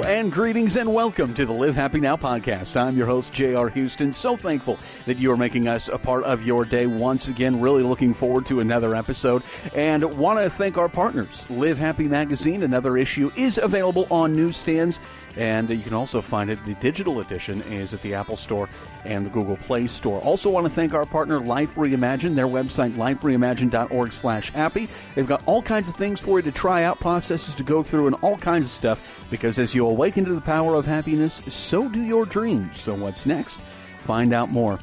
And greetings and welcome to the Live Happy Now podcast. I'm your host, J.R. Houston. So thankful that you are making us a part of your day once again. Really looking forward to another episode and want to thank our partners. Live Happy Magazine, another issue, is available on newsstands and you can also find it. The digital edition is at the Apple Store and the Google Play Store. Also want to thank our partner Life Reimagined. Their website lifereimagined.org slash happy. They've got all kinds of things for you to try out, processes to go through, and all kinds of stuff. Because as you awaken to the power of happiness, so do your dreams. So what's next? Find out more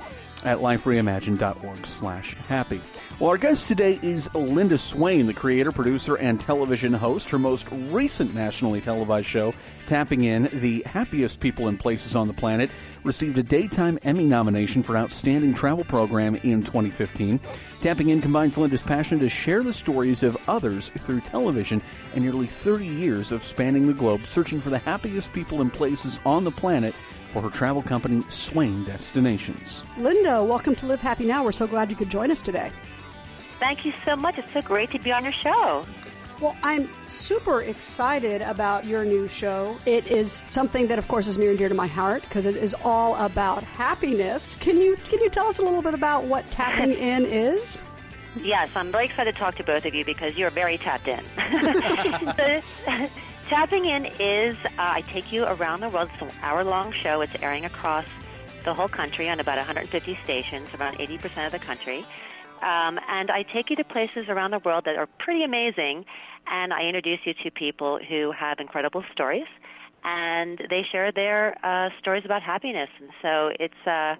at lifereimagined.org slash happy. Well, our guest today is Linda Swain, the creator, producer, and television host. Her most recent nationally televised show, Tapping In, the happiest people and places on the planet, received a Daytime Emmy nomination for Outstanding Travel Program in 2015. Tapping In combines Linda's passion to share the stories of others through television and nearly 30 years of spanning the globe, searching for the happiest people and places on the planet for her travel company, Swain Destinations. Linda, welcome to Live Happy Now. We're so glad you could join us today. Thank you so much. It's so great to be on your show. Well, I'm super excited about your new show. It is something that, of course, is near and dear to my heart because it is all about happiness. Can you can you tell us a little bit about what tapping in is? Yes, I'm very excited to talk to both of you because you're very tapped in. Tapping in is uh, I take you around the world. It's an hour long show. It's airing across the whole country on about 150 stations, around 80% of the country. Um, and I take you to places around the world that are pretty amazing, and I introduce you to people who have incredible stories, and they share their uh, stories about happiness. And so it's uh,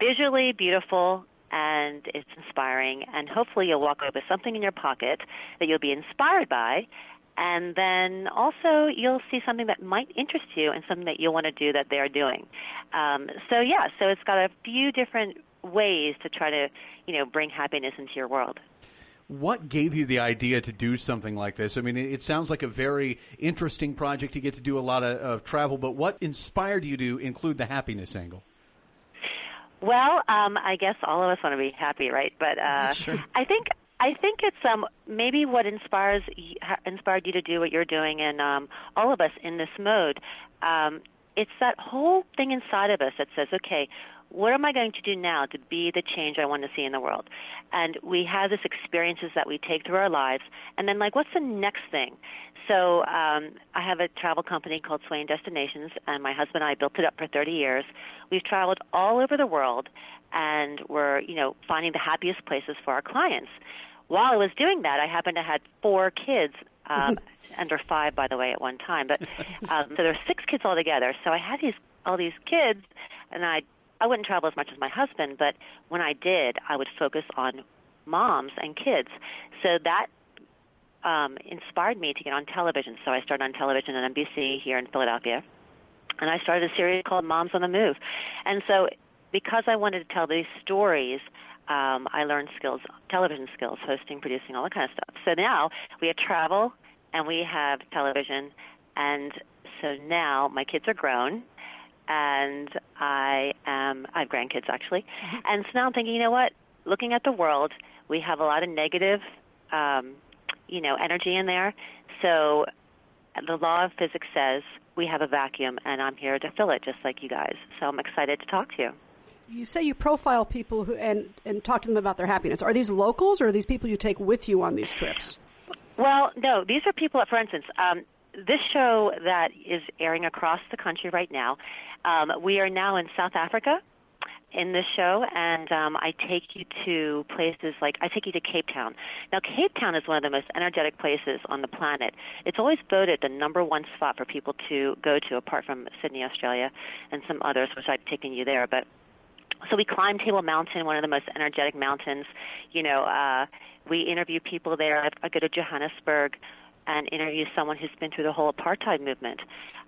visually beautiful and it's inspiring, and hopefully you'll walk away with something in your pocket that you'll be inspired by and then also you'll see something that might interest you and something that you'll want to do that they're doing. Um, so yeah, so it's got a few different ways to try to you know bring happiness into your world. What gave you the idea to do something like this? I mean, it sounds like a very interesting project. You get to do a lot of, of travel, but what inspired you to include the happiness angle? Well, um, I guess all of us want to be happy, right? But uh, sure. I think I think it's um maybe what inspires inspired you to do what you're doing, and um, all of us in this mode. Um, it's that whole thing inside of us that says, okay, what am I going to do now to be the change I want to see in the world? And we have these experiences that we take through our lives, and then like, what's the next thing? So um, I have a travel company called Swain Destinations, and my husband and I built it up for 30 years. We've traveled all over the world, and we're you know finding the happiest places for our clients while I was doing that, I happened to have four kids, um, under five, by the way, at one time. But um, so there were six kids altogether. So I had these all these kids, and I I wouldn't travel as much as my husband, but when I did, I would focus on moms and kids. So that um, inspired me to get on television. So I started on television at NBC here in Philadelphia, and I started a series called Moms on the Move. And so because I wanted to tell these stories um, I learned skills, television skills, hosting, producing, all that kind of stuff. So now we have travel and we have television, and so now my kids are grown, and I am I have grandkids actually, mm-hmm. and so now I'm thinking, you know what? Looking at the world, we have a lot of negative, um, you know, energy in there. So the law of physics says we have a vacuum, and I'm here to fill it, just like you guys. So I'm excited to talk to you you say you profile people who and and talk to them about their happiness. Are these locals or are these people you take with you on these trips? Well, no, these are people. That, for instance, um, this show that is airing across the country right now. Um, we are now in South Africa in this show, and um, I take you to places like I take you to Cape Town. Now, Cape Town is one of the most energetic places on the planet. It's always voted the number one spot for people to go to, apart from Sydney, Australia, and some others, which I've taken you there. But so we climb Table Mountain, one of the most energetic mountains. You know, uh, we interview people there. I go to Johannesburg and interview someone who's been through the whole apartheid movement.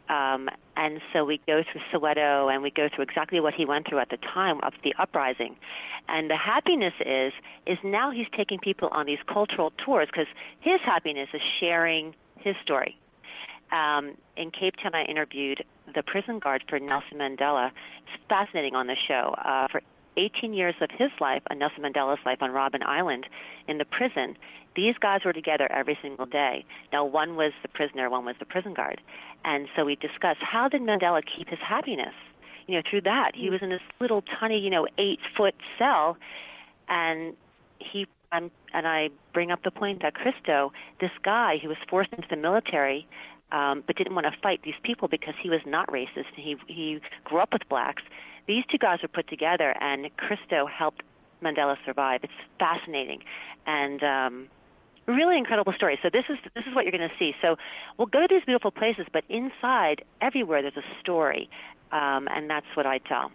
Um, and so we go through Soweto and we go through exactly what he went through at the time of the uprising. And the happiness is is now he's taking people on these cultural tours because his happiness is sharing his story. Um, in Cape Town, I interviewed the prison guard for Nelson Mandela. It's fascinating on the show. Uh, for 18 years of his life, on Nelson Mandela's life on Robben Island in the prison, these guys were together every single day. Now, one was the prisoner, one was the prison guard. And so we discussed how did Mandela keep his happiness? You know, through that. He was in this little tiny, you know, eight foot cell, and he I'm, and I bring up the point that Christo, this guy who was forced into the military, um, but didn't want to fight these people because he was not racist. He he grew up with blacks. These two guys were put together, and Christo helped Mandela survive. It's fascinating, and um, really incredible story. So this is this is what you're going to see. So we'll go to these beautiful places, but inside, everywhere, there's a story, um, and that's what I tell.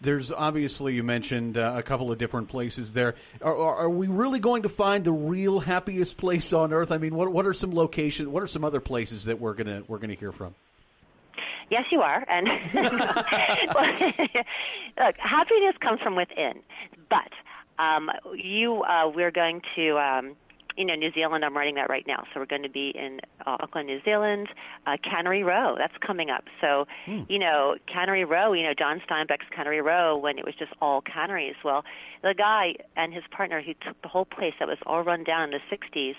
There's obviously you mentioned uh, a couple of different places there. Are, are, are, we really going to find the real happiest place on earth? I mean, what what are some locations? What are some other places that we're gonna we're gonna hear from? Yes, you are. And look, happiness comes from within. But um, you, uh, we're going to. Um, you know, New Zealand, I'm writing that right now. So we're going to be in uh, Auckland, New Zealand, uh, Cannery Row. That's coming up. So, hmm. you know, Cannery Row, you know, John Steinbeck's Cannery Row when it was just all canneries. Well, the guy and his partner who took the whole place that was all run down in the 60s,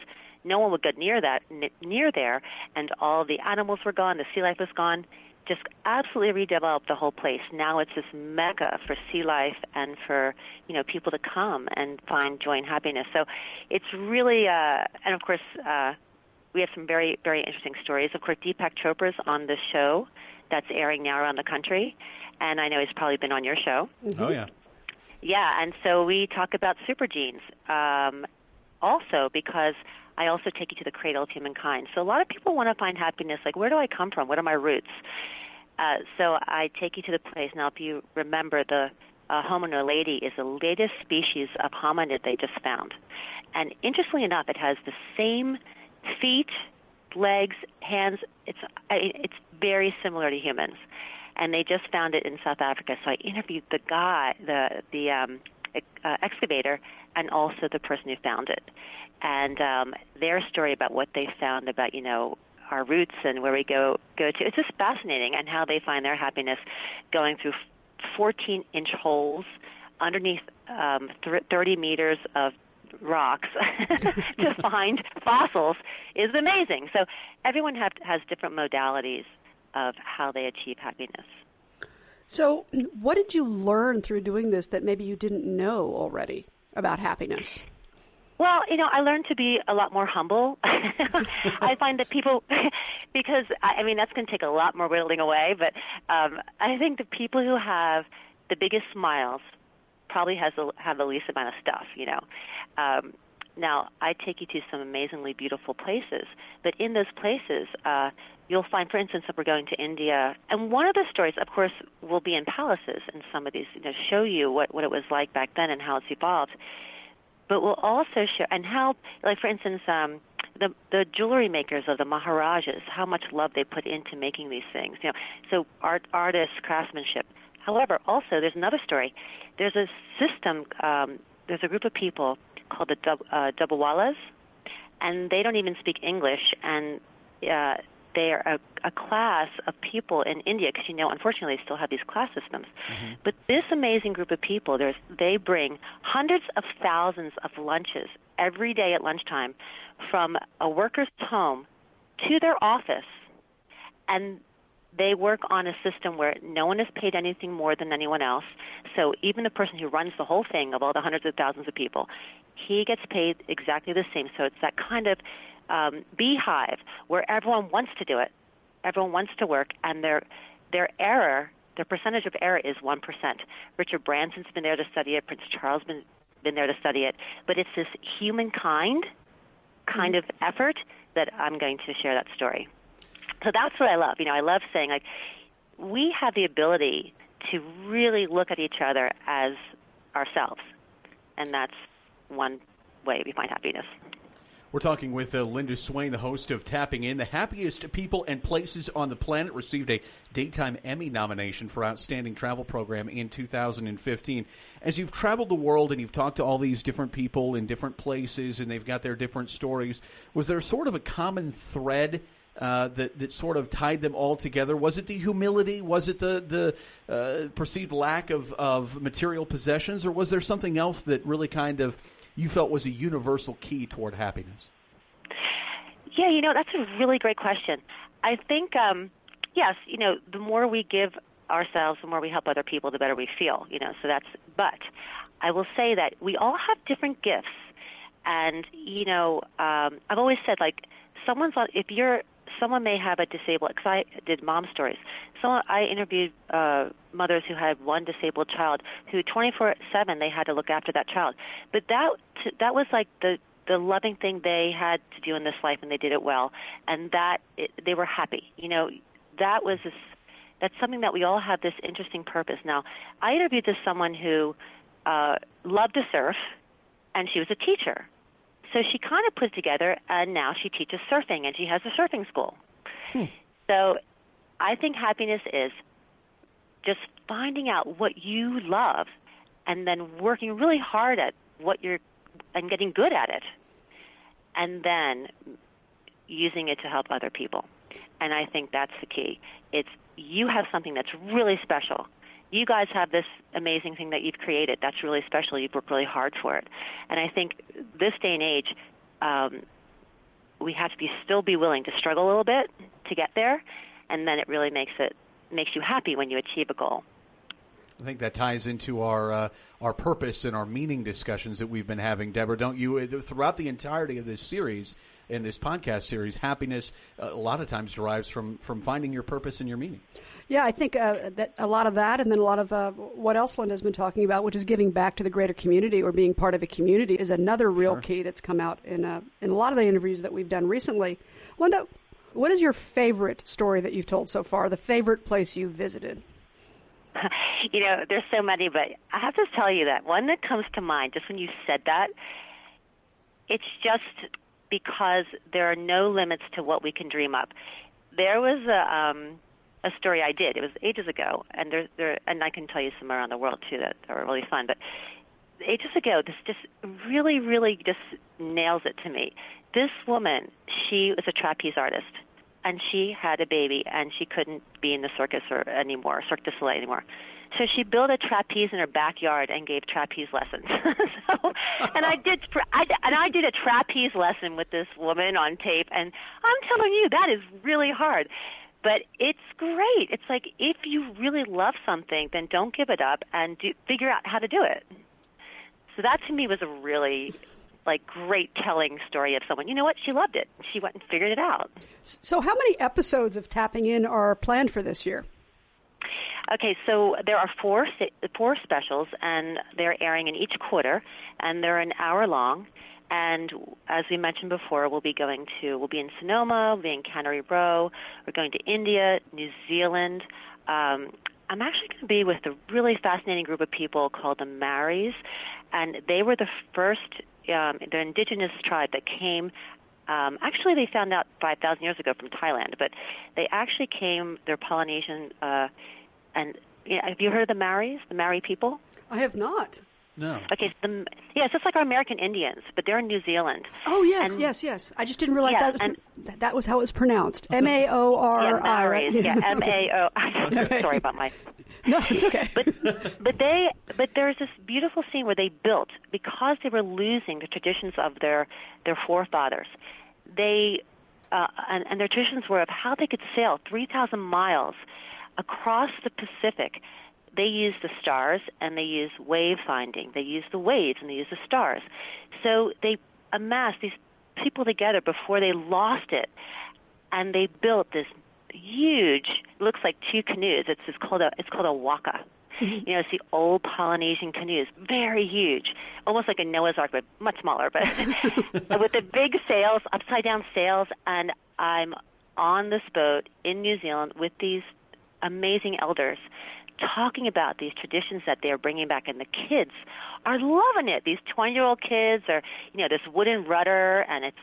no one would get near that, near there, and all the animals were gone, the sea life was gone just absolutely redeveloped the whole place. Now it's this mecca for sea life and for you know people to come and find joy and happiness. So it's really, uh, and of course, uh, we have some very very interesting stories. Of course, Deepak Chopra's on the show that's airing now around the country, and I know he's probably been on your show. Mm-hmm. Oh yeah. Yeah, and so we talk about super genes um, also because I also take you to the cradle of humankind. So a lot of people want to find happiness, like where do I come from? What are my roots? Uh, so I take you to the place. Now, if you remember, the uh, Homo naledi is the latest species of hominid they just found. And interestingly enough, it has the same feet, legs, hands. It's it's very similar to humans, and they just found it in South Africa. So I interviewed the guy, the the um, uh, excavator, and also the person who found it, and um, their story about what they found about you know our roots and where we go go to. It's just fascinating and how they find their happiness going through 14 inch holes underneath um, th- 30 meters of rocks to find fossils is amazing. So everyone have, has different modalities of how they achieve happiness. So, what did you learn through doing this that maybe you didn't know already about happiness? Well, you know, I learned to be a lot more humble. I find that people, because I mean, that's going to take a lot more whittling away. But um, I think the people who have the biggest smiles probably has the, have the least amount of stuff. You know. Um, now, I take you to some amazingly beautiful places, but in those places, uh, you'll find, for instance, that we're going to India, and one of the stories, of course, will be in palaces, and some of these, you know, show you what what it was like back then and how it's evolved but will also show and help. like for instance, um, the the jewelry makers of the Maharajas, how much love they put into making these things. You know, so art, artists, craftsmanship. However, also there's another story. There's a system. Um, there's a group of people called the Dub, uh, and they don't even speak English, and uh, they are a, a class of people in India because you know, unfortunately, they still have these class systems. Mm-hmm. But this amazing group of people, there's they bring hundreds of thousands of lunches every day at lunchtime from a worker's home to their office, and they work on a system where no one is paid anything more than anyone else. So even the person who runs the whole thing of all the hundreds of thousands of people, he gets paid exactly the same. So it's that kind of um, beehive where everyone wants to do it, everyone wants to work, and their their error, their percentage of error is one percent. Richard Branson's been there to study it. Prince Charles been been there to study it. But it's this humankind kind mm-hmm. of effort that I'm going to share that story. So that's what I love. You know, I love saying like we have the ability to really look at each other as ourselves, and that's one way we find happiness. We're talking with uh, Linda Swain, the host of Tapping In. The happiest people and places on the planet received a Daytime Emmy nomination for Outstanding Travel Program in 2015. As you've traveled the world and you've talked to all these different people in different places and they've got their different stories, was there sort of a common thread uh, that that sort of tied them all together? Was it the humility? Was it the the uh, perceived lack of of material possessions, or was there something else that really kind of you felt was a universal key toward happiness? Yeah, you know that's a really great question. I think um, yes, you know the more we give ourselves, the more we help other people, the better we feel. You know, so that's. But I will say that we all have different gifts, and you know, um, I've always said like someone's on if you're someone may have a disabled because I did mom stories. Someone I interviewed uh, mothers who had one disabled child who 24/7 they had to look after that child. But that that was like the the loving thing they had to do in this life, and they did it well, and that it, they were happy. You know, that was this, that's something that we all have this interesting purpose. Now, I interviewed this someone who uh, loved to surf, and she was a teacher so she kind of put it together, and now she teaches surfing, and she has a surfing school. Hmm. So I think happiness is just finding out what you love, and then working really hard at what you're and getting good at it, and then using it to help other people. And I think that's the key. It's you have something that's really special you guys have this amazing thing that you've created. That's really special. You've worked really hard for it. And I think this day and age, um, we have to be still be willing to struggle a little bit to get there, and then it really makes it makes you happy when you achieve a goal. I think that ties into our uh, our purpose and our meaning discussions that we've been having, Deborah. Don't you? Throughout the entirety of this series, in this podcast series, happiness uh, a lot of times derives from from finding your purpose and your meaning. Yeah, I think uh, that a lot of that, and then a lot of uh, what else Linda's been talking about, which is giving back to the greater community or being part of a community, is another real sure. key that's come out in uh, in a lot of the interviews that we've done recently. Linda, what is your favorite story that you've told so far? The favorite place you've visited? You know, there's so many, but I have to tell you that one that comes to mind just when you said that. It's just because there are no limits to what we can dream up. There was a um, a story I did. It was ages ago, and there, there, and I can tell you some around the world too that are really fun. But ages ago, this just really, really just nails it to me. This woman, she was a trapeze artist, and she had a baby, and she couldn't be in the circus or anymore, Cirque du Soleil anymore. So she built a trapeze in her backyard and gave trapeze lessons. so, and I did, I, and I did a trapeze lesson with this woman on tape, and I'm telling you, that is really hard. But it's great. It's like if you really love something, then don't give it up and do, figure out how to do it. So that to me was a really like great telling story of someone. You know what? She loved it. She went and figured it out. So how many episodes of Tapping In are planned for this year? Okay, so there are four four specials, and they're airing in each quarter, and they're an hour long. And as we mentioned before, we'll be going to we'll be in Sonoma, we'll be in Cannery Row, we're going to India, New Zealand. Um, I'm actually going to be with a really fascinating group of people called the Maoris, and they were the first, um, the indigenous tribe that came um, actually, they found out 5,000 years ago from Thailand, but they actually came, they're Polynesian, uh, and you know, have you heard of the Maoris, the Maori people? I have not. No. Okay, so the, yeah, it's just like our American Indians, but they're in New Zealand. Oh yes, and, yes, yes. I just didn't realize yeah, that and, that was how it was pronounced. M A O R I. Yeah, M A O. Sorry about my. No, it's okay. But but they but there's this beautiful scene where they built because they were losing the traditions of their their forefathers. They uh, and, and their traditions were of how they could sail 3,000 miles across the Pacific, they use the stars and they use wave finding. They use the waves and they use the stars. So they amassed these people together before they lost it, and they built this huge. Looks like two canoes. It's, it's called a it's called a waka. Mm-hmm. You know, it's the old Polynesian canoes, very huge, almost like a Noah's Ark, but much smaller. But with the big sails, upside down sails, and I'm on this boat in New Zealand with these amazing elders talking about these traditions that they're bringing back, and the kids are loving it. These 20 year old kids are, you know, this wooden rudder, and it's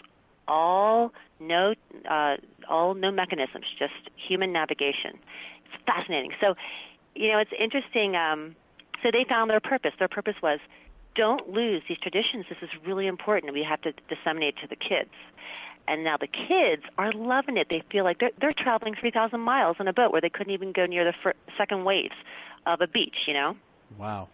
all no, uh, all no mechanisms, just human navigation. It's fascinating. So, you know, it's interesting. Um, so they found their purpose. Their purpose was don't lose these traditions. This is really important. We have to disseminate to the kids. And now the kids are loving it. They feel like they're they're traveling 3,000 miles in a boat where they couldn't even go near the fir- second waves of a beach. You know. Wow.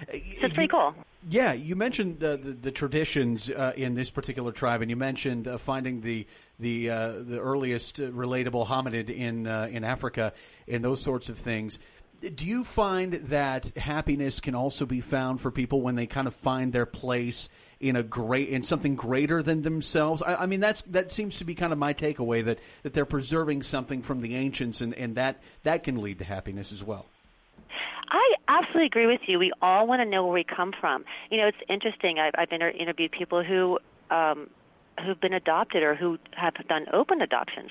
So it's pretty cool. Yeah, you mentioned the, the, the traditions uh, in this particular tribe, and you mentioned uh, finding the the uh, the earliest relatable hominid in uh, in Africa and those sorts of things. Do you find that happiness can also be found for people when they kind of find their place in a great in something greater than themselves? I, I mean, that's that seems to be kind of my takeaway that that they're preserving something from the ancients, and, and that that can lead to happiness as well. I absolutely agree with you. We all want to know where we come from. You know, it's interesting. I've, I've inter- interviewed people who um, who've been adopted or who have done open adoptions,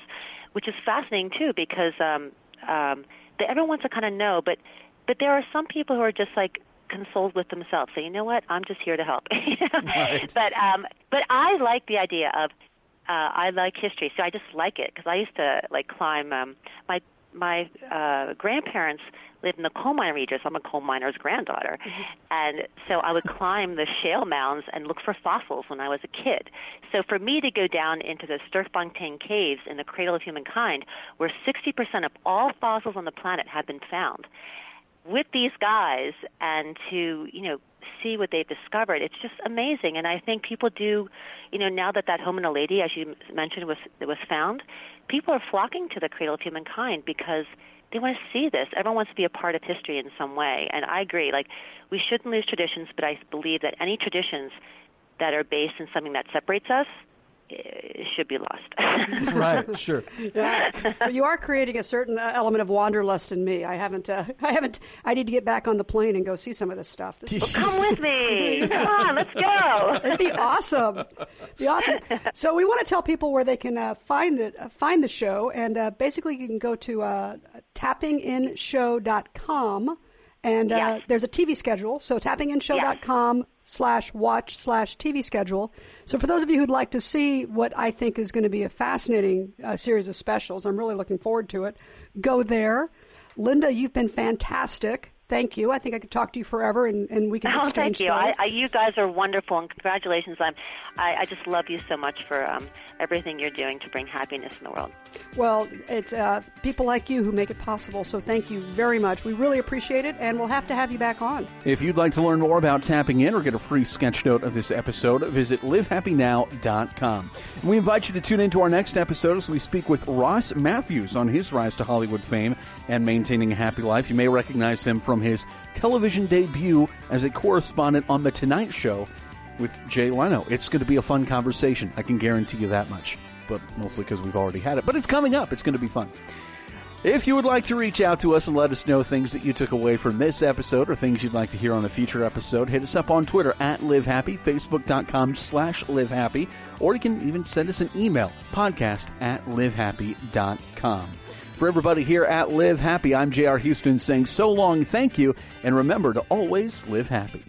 which is fascinating too because um, um, everyone wants to kind of know. But but there are some people who are just like consoled with themselves. Say, you know what? I'm just here to help. right. But um, but I like the idea of uh, I like history, so I just like it because I used to like climb. Um, my my uh, grandparents lived in the coal mine region, so I'm a coal miner's granddaughter. Mm-hmm. And so I would climb the shale mounds and look for fossils when I was a kid. So for me to go down into the Sterkfontein caves in the cradle of humankind, where 60% of all fossils on the planet have been found, with these guys and to, you know, see what they've discovered. It's just amazing, and I think people do, you know, now that that Homo naledi, as you mentioned, was was found, people are flocking to the cradle of humankind because they want to see this. Everyone wants to be a part of history in some way, and I agree. Like, we shouldn't lose traditions, but I believe that any traditions that are based in something that separates us it should be lost. right, sure. Yeah, but you are creating a certain uh, element of wanderlust in me. I haven't. Uh, I haven't. I need to get back on the plane and go see some of this stuff. This well, come with me. Come on, let's go. It'd be awesome. It'd be awesome. So we want to tell people where they can uh, find the uh, find the show, and uh, basically you can go to uh, tappinginshow.com. And uh, yes. there's a TV schedule, so tappinginshow.com yes. Slash watch slash TV schedule. So for those of you who'd like to see what I think is going to be a fascinating uh, series of specials, I'm really looking forward to it. Go there. Linda, you've been fantastic. Thank you. I think I could talk to you forever, and, and we can oh, exchange thank you. I, I, you guys are wonderful, and congratulations. I'm, I, I just love you so much for um, everything you're doing to bring happiness in the world. Well, it's uh, people like you who make it possible. So thank you very much. We really appreciate it, and we'll have to have you back on. If you'd like to learn more about tapping in or get a free sketch note of this episode, visit livehappynow.com. And we invite you to tune into our next episode as we speak with Ross Mathews on his rise to Hollywood fame and maintaining a happy life. You may recognize him from his television debut as a correspondent on The Tonight Show with Jay Leno. It's going to be a fun conversation. I can guarantee you that much, but mostly because we've already had it. But it's coming up. It's going to be fun. If you would like to reach out to us and let us know things that you took away from this episode or things you'd like to hear on a future episode, hit us up on Twitter at LiveHappy, Facebook.com slash LiveHappy, or you can even send us an email, podcast at LiveHappy.com. For everybody here at Live Happy, I'm JR Houston saying so long, thank you, and remember to always live happy.